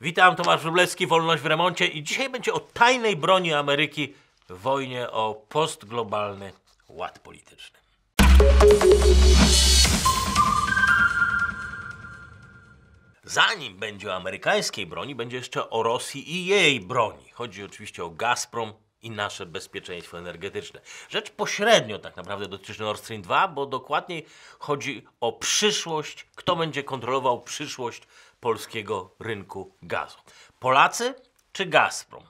Witam, Tomasz Wróblewski, Wolność w Remoncie i dzisiaj będzie o tajnej broni Ameryki w wojnie o postglobalny ład polityczny. Zanim będzie o amerykańskiej broni, będzie jeszcze o Rosji i jej broni. Chodzi oczywiście o Gazprom i nasze bezpieczeństwo energetyczne. Rzecz pośrednio tak naprawdę dotyczy Nord Stream 2, bo dokładniej chodzi o przyszłość, kto będzie kontrolował przyszłość polskiego rynku gazu. Polacy czy Gazprom?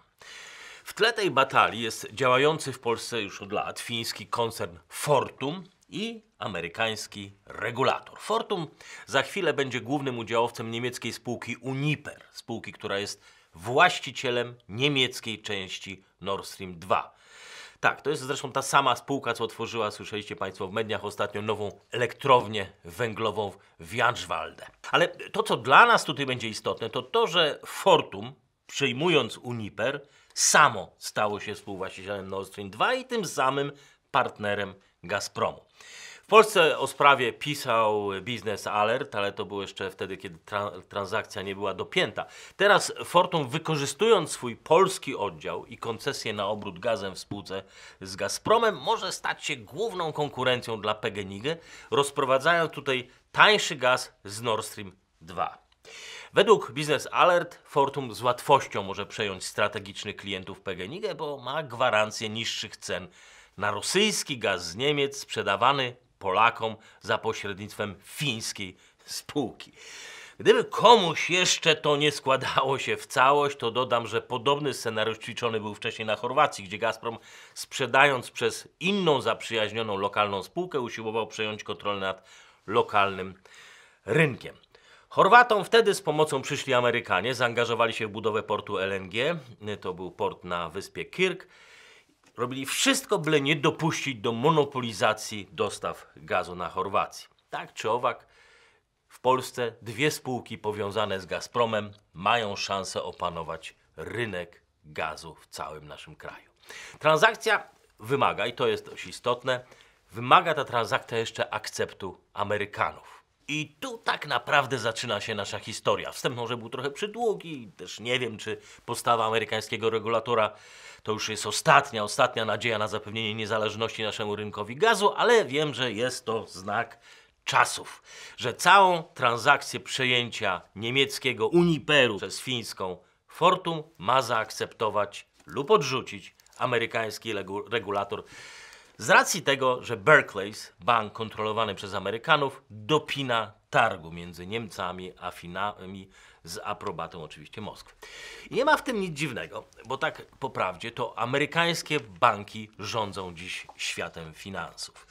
W tle tej batalii jest działający w Polsce już od lat fiński koncern Fortum i amerykański regulator. Fortum za chwilę będzie głównym udziałowcem niemieckiej spółki Uniper, spółki, która jest właścicielem niemieckiej części Nord Stream 2. Tak, to jest zresztą ta sama spółka, co otworzyła, słyszeliście Państwo w mediach ostatnio, nową elektrownię węglową w Janszwalde. Ale to, co dla nas tutaj będzie istotne, to to, że Fortum, przejmując Uniper, samo stało się współwłaścicielem Nord Stream 2 i tym samym partnerem Gazpromu. Polsce o sprawie pisał Business Alert, ale to było jeszcze wtedy, kiedy tra- transakcja nie była dopięta. Teraz Fortum, wykorzystując swój polski oddział i koncesję na obrót gazem w spółce z Gazpromem, może stać się główną konkurencją dla PGNiG, rozprowadzając tutaj tańszy gaz z Nord Stream 2. Według Business Alert Fortum z łatwością może przejąć strategicznych klientów PGNiG, bo ma gwarancję niższych cen na rosyjski gaz z Niemiec sprzedawany Polakom za pośrednictwem fińskiej spółki. Gdyby komuś jeszcze to nie składało się w całość, to dodam, że podobny scenariusz ćwiczony był wcześniej na Chorwacji, gdzie Gazprom sprzedając przez inną zaprzyjaźnioną lokalną spółkę usiłował przejąć kontrolę nad lokalnym rynkiem. Chorwatom wtedy z pomocą przyszli Amerykanie, zaangażowali się w budowę portu LNG, to był port na wyspie Kirk, robili wszystko, byle nie dopuścić do monopolizacji dostaw gazu na Chorwacji. Tak czy owak, w Polsce dwie spółki powiązane z Gazpromem mają szansę opanować rynek gazu w całym naszym kraju. Transakcja wymaga, i to jest dość istotne, wymaga ta transakcja jeszcze akceptu Amerykanów. I tu tak naprawdę zaczyna się nasza historia. Wstęp może był trochę przydługi, też nie wiem, czy postawa amerykańskiego regulatora to już jest ostatnia, ostatnia nadzieja na zapewnienie niezależności naszemu rynkowi gazu, ale wiem, że jest to znak czasów, że całą transakcję przejęcia niemieckiego Uniperu przez fińską Fortum ma zaakceptować lub odrzucić amerykański regulator z racji tego, że Barclays, bank kontrolowany przez Amerykanów, dopina targu między Niemcami a Finami z aprobatą oczywiście Moskwy. I nie ma w tym nic dziwnego, bo tak po prawdzie to amerykańskie banki rządzą dziś światem finansów.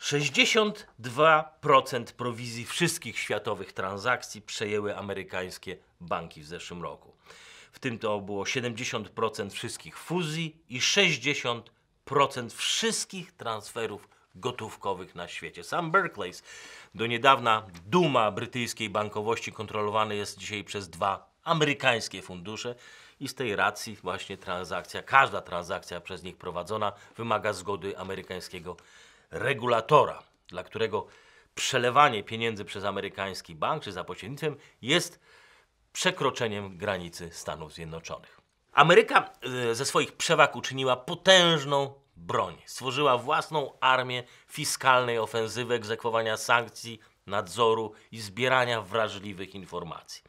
62% prowizji wszystkich światowych transakcji przejęły amerykańskie banki w zeszłym roku. W tym to było 70% wszystkich fuzji i 60% wszystkich transferów gotówkowych na świecie. Sam Barclays, do niedawna duma brytyjskiej bankowości, kontrolowany jest dzisiaj przez dwa amerykańskie fundusze i z tej racji właśnie transakcja, każda transakcja przez nich prowadzona wymaga zgody amerykańskiego regulatora, dla którego przelewanie pieniędzy przez amerykański bank czy za pośrednictwem jest przekroczeniem granicy Stanów Zjednoczonych. Ameryka e, ze swoich przewag uczyniła potężną broń. Stworzyła własną armię fiskalnej ofensywy, egzekwowania sankcji, nadzoru i zbierania wrażliwych informacji.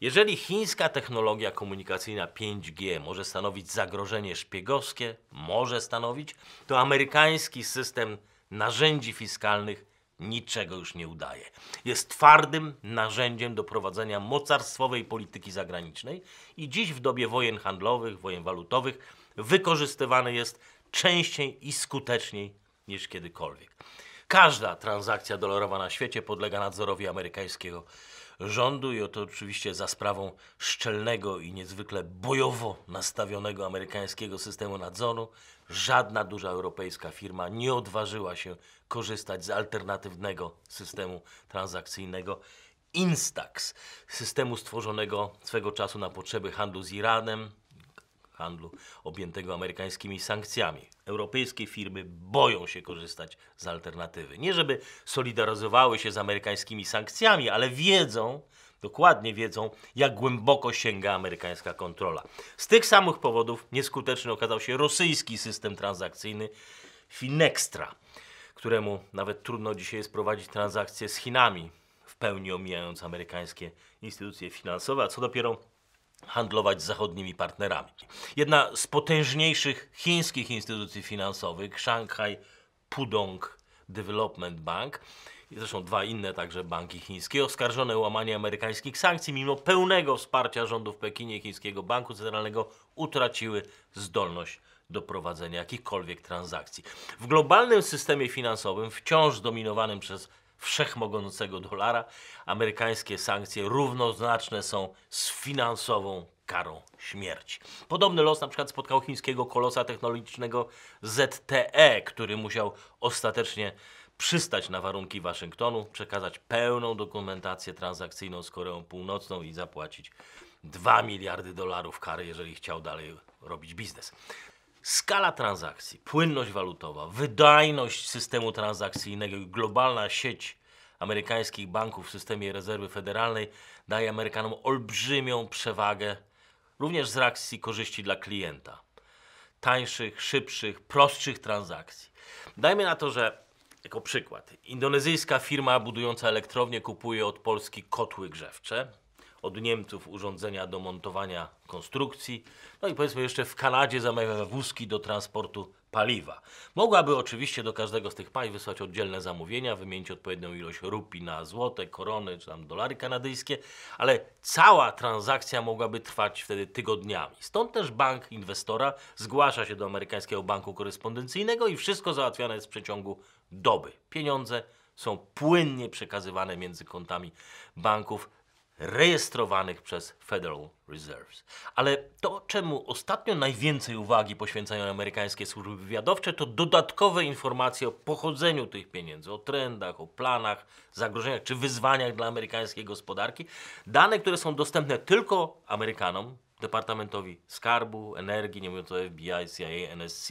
Jeżeli chińska technologia komunikacyjna 5G może stanowić zagrożenie szpiegowskie, może stanowić, to amerykański system narzędzi fiskalnych niczego już nie udaje. Jest twardym narzędziem do prowadzenia mocarstwowej polityki zagranicznej i dziś w dobie wojen handlowych, wojen walutowych wykorzystywany jest częściej i skuteczniej niż kiedykolwiek. Każda transakcja dolarowa na świecie podlega nadzorowi amerykańskiego rządu i oto oczywiście za sprawą szczelnego i niezwykle bojowo nastawionego amerykańskiego systemu nadzoru żadna duża europejska firma nie odważyła się korzystać z alternatywnego systemu transakcyjnego Instax, systemu stworzonego swego czasu na potrzeby handlu z Iranem, handlu objętego amerykańskimi sankcjami. Europejskie firmy boją się korzystać z alternatywy. Nie żeby solidaryzowały się z amerykańskimi sankcjami, ale wiedzą dokładnie wiedzą, jak głęboko sięga amerykańska kontrola. Z tych samych powodów nieskuteczny okazał się rosyjski system transakcyjny Finextra, któremu nawet trudno dzisiaj jest prowadzić transakcje z Chinami, w pełni omijając amerykańskie instytucje finansowe, a co dopiero handlować z zachodnimi partnerami. Jedna z potężniejszych chińskich instytucji finansowych, Shanghai Pudong Development Bank, i zresztą dwa inne także banki chińskie, oskarżone o łamanie amerykańskich sankcji, mimo pełnego wsparcia rządu w Pekinie Chińskiego Banku Centralnego, utraciły zdolność do prowadzenia jakichkolwiek transakcji. W globalnym systemie finansowym, wciąż zdominowanym przez wszechmogącego dolara, amerykańskie sankcje równoznaczne są z finansową karą śmierci. Podobny los na przykład spotkał chińskiego kolosa technologicznego ZTE, który musiał ostatecznie przystać na warunki Waszyngtonu, przekazać pełną dokumentację transakcyjną z Koreą Północną i zapłacić 2 miliardy dolarów kary, jeżeli chciał dalej robić biznes. Skala transakcji, płynność walutowa, wydajność systemu transakcyjnego i globalna sieć amerykańskich banków w systemie rezerwy federalnej daje Amerykanom olbrzymią przewagę, również z racji korzyści dla klienta. Tańszych, szybszych, prostszych transakcji. Dajmy na to, że jako przykład, indonezyjska firma budująca elektrownię kupuje od Polski kotły grzewcze, od Niemców urządzenia do montowania konstrukcji, no i powiedzmy jeszcze w Kanadzie zamawia wózki do transportu paliwa. Mogłaby oczywiście do każdego z tych państw wysłać oddzielne zamówienia, wymienić odpowiednią ilość rupii na złote, korony czy tam dolary kanadyjskie, ale cała transakcja mogłaby trwać wtedy tygodniami. Stąd też bank inwestora zgłasza się do amerykańskiego banku korespondencyjnego i wszystko załatwiane jest w przeciągu doby. Pieniądze są płynnie przekazywane między kontami banków rejestrowanych przez Federal Reserves. Ale to, czemu ostatnio najwięcej uwagi poświęcają amerykańskie służby wywiadowcze, to dodatkowe informacje o pochodzeniu tych pieniędzy, o trendach, o planach, zagrożeniach czy wyzwaniach dla amerykańskiej gospodarki. Dane, które są dostępne tylko Amerykanom, Departamentowi Skarbu, Energii, nie mówiąc o FBI, CIA, NSC.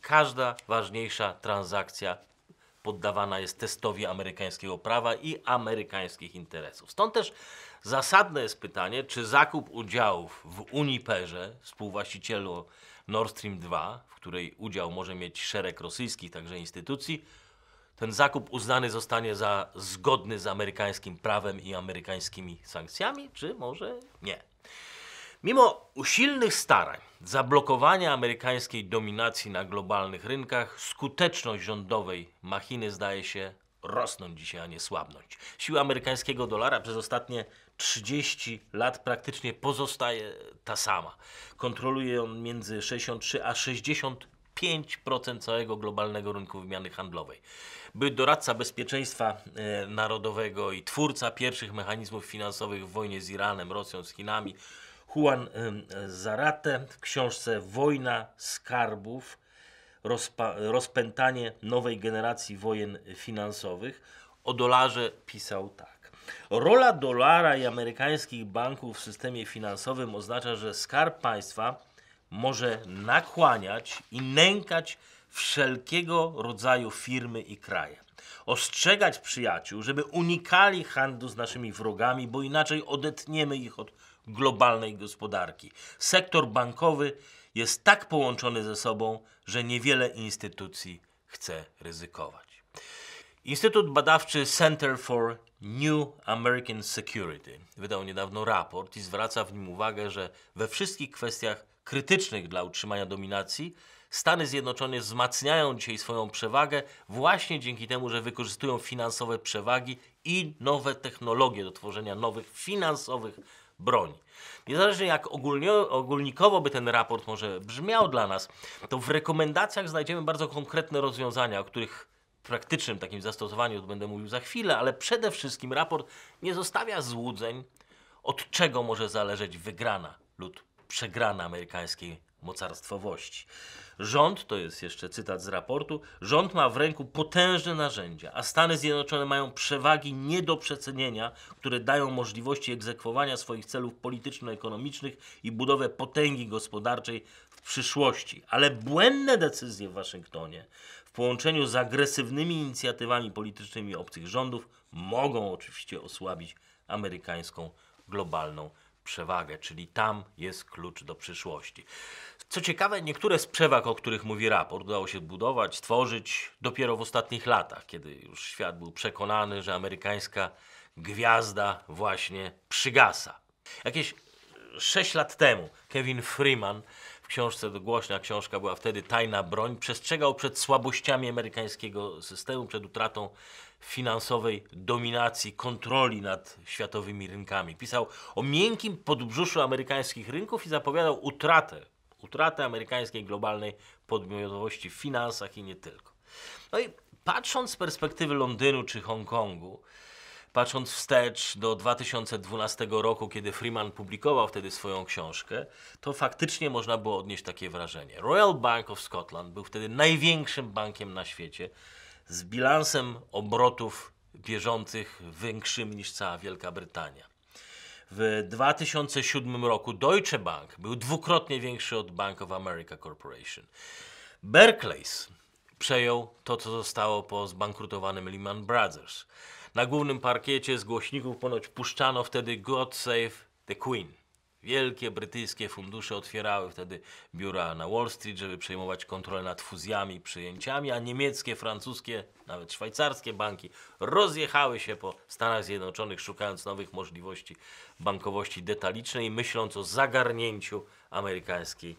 Każda ważniejsza transakcja poddawana jest testowi amerykańskiego prawa i amerykańskich interesów. Stąd też zasadne jest pytanie, czy zakup udziałów w Uniperze, współwłaścicielu Nord Stream 2, w której udział może mieć szereg rosyjskich także instytucji, ten zakup uznany zostanie za zgodny z amerykańskim prawem i amerykańskimi sankcjami, czy może nie. Mimo usilnych starań zablokowania amerykańskiej dominacji na globalnych rynkach, skuteczność rządowej machiny zdaje się rosnąć dzisiaj, a nie słabnąć. Siła amerykańskiego dolara przez ostatnie 30 lat praktycznie pozostaje ta sama. Kontroluje on między 63 a 65% całego globalnego rynku wymiany handlowej. By doradca bezpieczeństwa e, narodowego i twórca pierwszych mechanizmów finansowych w wojnie z Iranem, Rosją, z Chinami, Juan Zarate w książce Wojna skarbów, rozpętanie nowej generacji wojen finansowych o dolarze pisał tak. Rola dolara i amerykańskich banków w systemie finansowym oznacza, że skarb państwa może nakłaniać i nękać wszelkiego rodzaju firmy i kraje. Ostrzegać przyjaciół, żeby unikali handlu z naszymi wrogami, bo inaczej odetniemy ich od globalnej gospodarki. Sektor bankowy jest tak połączony ze sobą, że niewiele instytucji chce ryzykować. Instytut badawczy Center for New American Security wydał niedawno raport i zwraca w nim uwagę, że we wszystkich kwestiach krytycznych dla utrzymania dominacji Stany Zjednoczone wzmacniają dzisiaj swoją przewagę właśnie dzięki temu, że wykorzystują finansowe przewagi i nowe technologie do tworzenia nowych finansowych broni. Niezależnie jak ogólnie, ogólnikowo by ten raport może brzmiał dla nas, to w rekomendacjach znajdziemy bardzo konkretne rozwiązania, o których w praktycznym takim zastosowaniu będę mówił za chwilę, ale przede wszystkim raport nie zostawia złudzeń, od czego może zależeć wygrana lub przegrana amerykańskiej mocarstwowości. Rząd, to jest jeszcze cytat z raportu, rząd ma w ręku potężne narzędzia, a Stany Zjednoczone mają przewagi nie do przecenienia, które dają możliwości egzekwowania swoich celów polityczno-ekonomicznych i budowę potęgi gospodarczej w przyszłości. Ale błędne decyzje w Waszyngtonie w połączeniu z agresywnymi inicjatywami politycznymi obcych rządów mogą oczywiście osłabić amerykańską globalną przewagę, czyli tam jest klucz do przyszłości. Co ciekawe, niektóre z przewag, o których mówi raport, udało się budować, stworzyć dopiero w ostatnich latach, kiedy już świat był przekonany, że amerykańska gwiazda właśnie przygasa. Jakieś 6 lat temu Kevin Freeman w książce, głośna książka była wtedy Tajna Broń, przestrzegał przed słabościami amerykańskiego systemu, przed utratą finansowej dominacji, kontroli nad światowymi rynkami. Pisał o miękkim podbrzuszu amerykańskich rynków i zapowiadał utratę, utratę amerykańskiej globalnej podmiotowości w finansach i nie tylko. No i patrząc z perspektywy Londynu czy Hongkongu, patrząc wstecz do 2012 roku, kiedy Freeman publikował wtedy swoją książkę, to faktycznie można było odnieść takie wrażenie. Royal Bank of Scotland był wtedy największym bankiem na świecie, z bilansem obrotów bieżących większym niż cała Wielka Brytania. W 2007 roku Deutsche Bank był dwukrotnie większy od Bank of America Corporation. Barclays przejął to, co zostało po zbankrutowanym Lehman Brothers. Na głównym parkiecie z głośników ponoć puszczano wtedy God Save the Queen. Wielkie brytyjskie fundusze otwierały wtedy biura na Wall Street, żeby przejmować kontrolę nad fuzjami i przyjęciami, a niemieckie, francuskie, nawet szwajcarskie banki rozjechały się po Stanach Zjednoczonych, szukając nowych możliwości bankowości detalicznej, myśląc o zagarnięciu amerykańskiej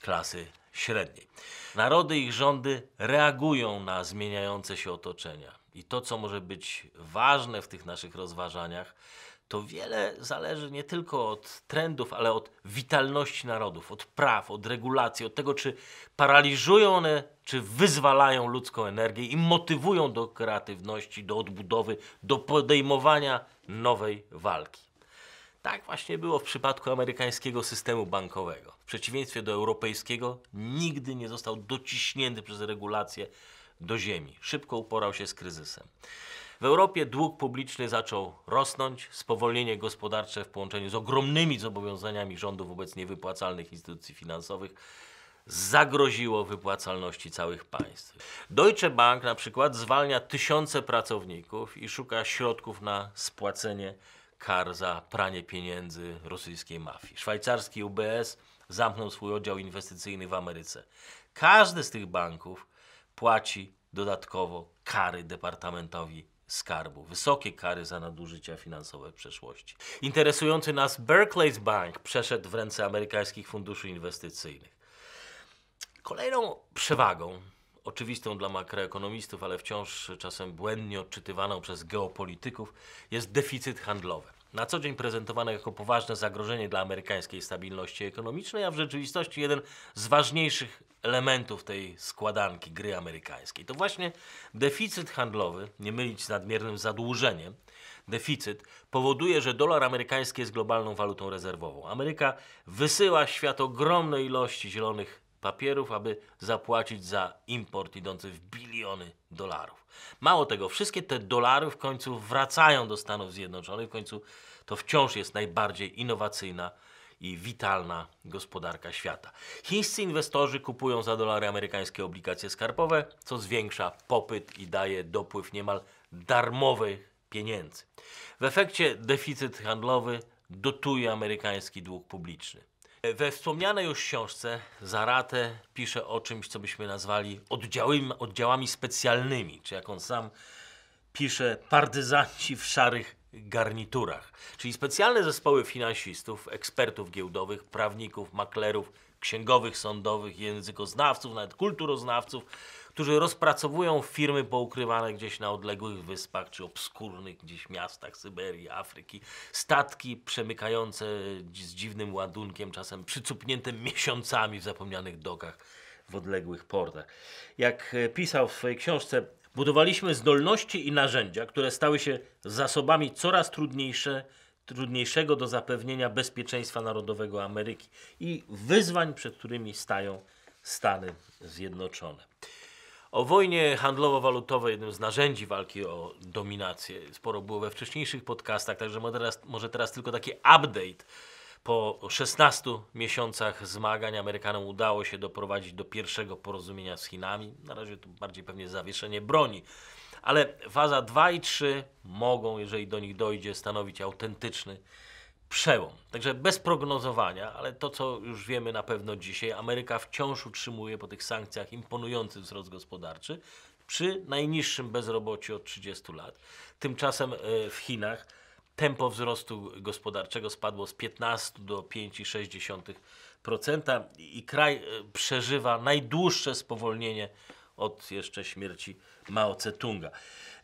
klasy średniej. Narody i ich rządy reagują na zmieniające się otoczenia. I to, co może być ważne w tych naszych rozważaniach, to wiele zależy nie tylko od trendów, ale od witalności narodów, od praw, od regulacji, od tego, czy paraliżują one, czy wyzwalają ludzką energię i motywują do kreatywności, do odbudowy, do podejmowania nowej walki. Tak właśnie było w przypadku amerykańskiego systemu bankowego. W przeciwieństwie do europejskiego, nigdy nie został dociśnięty przez regulacje do ziemi. Szybko uporał się z kryzysem. W Europie dług publiczny zaczął rosnąć, spowolnienie gospodarcze w połączeniu z ogromnymi zobowiązaniami rządu wobec niewypłacalnych instytucji finansowych zagroziło wypłacalności całych państw. Deutsche Bank na przykład zwalnia tysiące pracowników i szuka środków na spłacenie kar za pranie pieniędzy rosyjskiej mafii. Szwajcarski UBS zamknął swój oddział inwestycyjny w Ameryce. Każdy z tych banków płaci dodatkowo kary Departamentowi Skarbu. Wysokie kary za nadużycia finansowe w przeszłości. Interesujący nas Barclays Bank przeszedł w ręce amerykańskich funduszy inwestycyjnych. Kolejną przewagą, oczywistą dla makroekonomistów, ale wciąż czasem błędnie odczytywaną przez geopolityków, jest deficyt handlowy. Na co dzień prezentowane jako poważne zagrożenie dla amerykańskiej stabilności ekonomicznej, a w rzeczywistości jeden z ważniejszych elementów tej składanki gry amerykańskiej. To właśnie deficyt handlowy, nie mylić z nadmiernym zadłużeniem, deficyt powoduje, że dolar amerykański jest globalną walutą rezerwową. Ameryka wysyła świat ogromne ilości zielonych papierów, aby zapłacić za import idący w biliony dolarów. Mało tego, wszystkie te dolary w końcu wracają do Stanów Zjednoczonych, w końcu to wciąż jest najbardziej innowacyjna i witalna gospodarka świata. Chińscy inwestorzy kupują za dolary amerykańskie obligacje skarbowe, co zwiększa popyt i daje dopływ niemal darmowych pieniędzy. W efekcie deficyt handlowy dotuje amerykański dług publiczny. We wspomnianej już książce Zarate pisze o czymś, co byśmy nazwali oddziałami specjalnymi, czy jak on sam pisze, partyzanci w szarych garniturach, czyli specjalne zespoły finansistów, ekspertów giełdowych, prawników, maklerów, księgowych, sądowych, językoznawców, nawet kulturoznawców, którzy rozpracowują firmy poukrywane gdzieś na odległych wyspach czy obskurnych gdzieś miastach Syberii, Afryki, statki przemykające z dziwnym ładunkiem, czasem przycupnięte miesiącami w zapomnianych dokach w odległych portach. Jak pisał w swojej książce Budowaliśmy zdolności i narzędzia, które stały się zasobami coraz trudniejsze, trudniejszego do zapewnienia bezpieczeństwa narodowego Ameryki i wyzwań, przed którymi stają Stany Zjednoczone. O wojnie handlowo-walutowej, jednym z narzędzi walki o dominację, sporo było we wcześniejszych podcastach, także teraz, może teraz tylko taki update. Po 16 miesiącach zmagań Amerykanom udało się doprowadzić do pierwszego porozumienia z Chinami. Na razie to bardziej pewnie zawieszenie broni, ale faza 2 i 3 mogą, jeżeli do nich dojdzie, stanowić autentyczny przełom. Także bez prognozowania, ale to co już wiemy na pewno dzisiaj, Ameryka wciąż utrzymuje po tych sankcjach imponujący wzrost gospodarczy przy najniższym bezrobociu od 30 lat. Tymczasem e, w Chinach tempo wzrostu gospodarczego spadło z 15 do 5,6% i kraj e, przeżywa najdłuższe spowolnienie od jeszcze śmierci Mao Tse-tunga.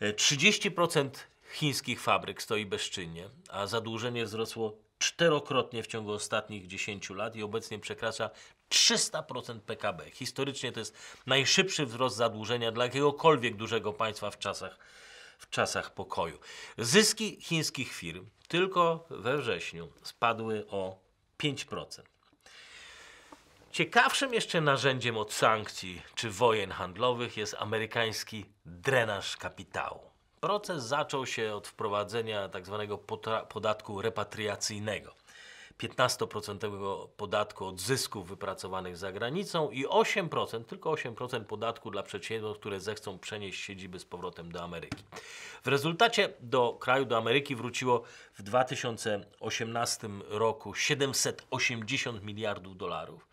E, 30% chińskich fabryk stoi bezczynnie, a zadłużenie wzrosło czterokrotnie w ciągu ostatnich 10 lat i obecnie przekracza 300% PKB. Historycznie to jest najszybszy wzrost zadłużenia dla jakiegokolwiek dużego państwa w czasach, w czasach pokoju. Zyski chińskich firm tylko we wrześniu spadły o 5%. Ciekawszym jeszcze narzędziem od sankcji czy wojen handlowych jest amerykański drenaż kapitału. Proces zaczął się od wprowadzenia tzw. podatku repatriacyjnego. 15% podatku od zysków wypracowanych za granicą i 8%, tylko 8% podatku dla przedsiębiorstw, które zechcą przenieść siedziby z powrotem do Ameryki. W rezultacie do kraju, do Ameryki wróciło w 2018 roku 780 miliardów dolarów.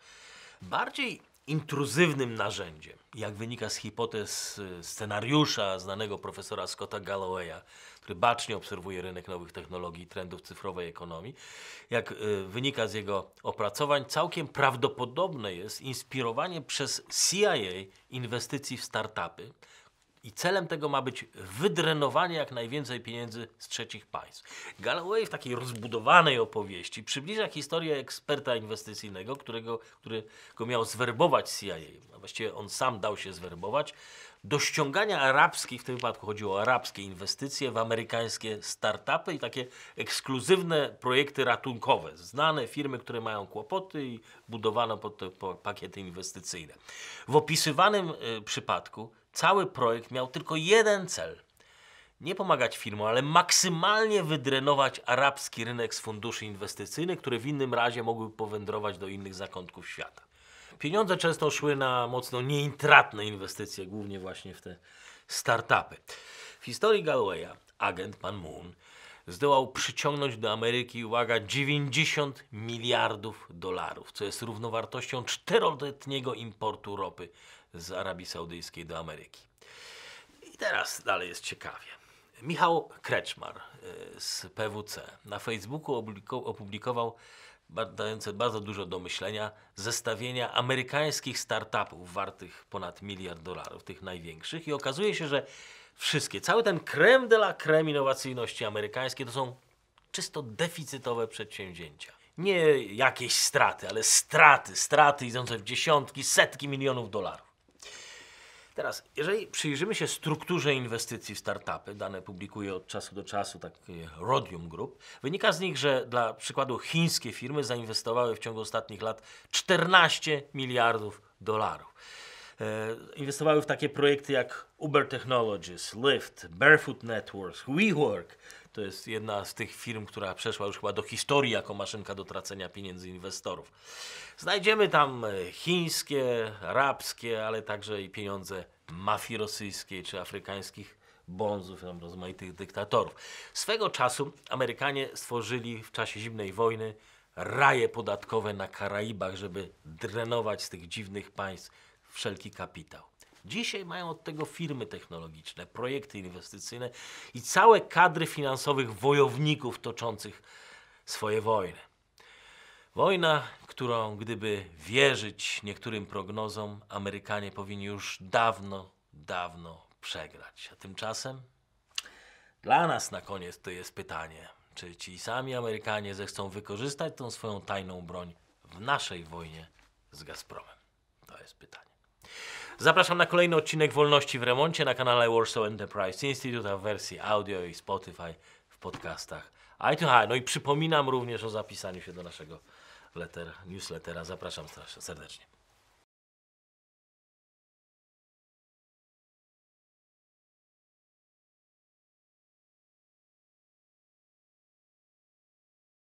Bardziej intruzywnym narzędziem, jak wynika z hipotez y, scenariusza znanego profesora Scotta Gallowaya, który bacznie obserwuje rynek nowych technologii i trendów cyfrowej ekonomii, jak y, wynika z jego opracowań, całkiem prawdopodobne jest inspirowanie przez CIA inwestycji w startupy, i celem tego ma być wydrenowanie jak najwięcej pieniędzy z trzecich państw. Galloway w takiej rozbudowanej opowieści przybliża historię eksperta inwestycyjnego, którego, którego miał zwerbować CIA. A właściwie on sam dał się zwerbować do ściągania arabskich, w tym wypadku chodziło o arabskie inwestycje w amerykańskie startupy i takie ekskluzywne projekty ratunkowe. Znane firmy, które mają kłopoty i budowano pod te pakiety inwestycyjne. W opisywanym y, przypadku Cały projekt miał tylko jeden cel. Nie pomagać firmom, ale maksymalnie wydrenować arabski rynek z funduszy inwestycyjnych, które w innym razie mogły powędrować do innych zakątków świata. Pieniądze często szły na mocno nieintratne inwestycje, głównie właśnie w te startupy. W historii Gallowaya agent pan Moon zdołał przyciągnąć do Ameryki, uwaga, 90 miliardów dolarów, co jest równowartością czteroletniego importu ropy z Arabii Saudyjskiej do Ameryki. I teraz dalej jest ciekawie. Michał Kreczmar y, z PWC na Facebooku opublikował dające bardzo dużo do myślenia zestawienia amerykańskich startupów wartych ponad miliard dolarów, tych największych i okazuje się, że wszystkie, cały ten creme de la creme innowacyjności amerykańskiej to są czysto deficytowe przedsięwzięcia. Nie jakieś straty, ale straty, straty idące w dziesiątki, setki milionów dolarów. Teraz, jeżeli przyjrzymy się strukturze inwestycji w startupy, dane publikuje od czasu do czasu takie Rodium Group, wynika z nich, że dla przykładu chińskie firmy zainwestowały w ciągu ostatnich lat 14 miliardów dolarów. E, inwestowały w takie projekty jak Uber Technologies, Lyft, Barefoot Networks, WeWork. To jest jedna z tych firm, która przeszła już chyba do historii jako maszynka do tracenia pieniędzy inwestorów. Znajdziemy tam e, chińskie, arabskie, ale także i pieniądze mafii rosyjskiej czy afrykańskich bonzów, tam rozmaitych dyktatorów. Swego czasu Amerykanie stworzyli w czasie zimnej wojny raje podatkowe na Karaibach, żeby drenować z tych dziwnych państw wszelki kapitał. Dzisiaj mają od tego firmy technologiczne, projekty inwestycyjne i całe kadry finansowych wojowników toczących swoje wojny. Wojna, którą gdyby wierzyć niektórym prognozom, Amerykanie powinni już dawno, dawno przegrać. A tymczasem dla nas na koniec to jest pytanie, czy ci sami Amerykanie zechcą wykorzystać tą swoją tajną broń w naszej wojnie z Gazpromem? To jest pytanie. Zapraszam na kolejny odcinek Wolności w Remoncie na kanale Warsaw Enterprise Institute w wersji audio i Spotify w podcastach. No i przypominam również o zapisaniu się do naszego letter, newslettera. Zapraszam serdecznie.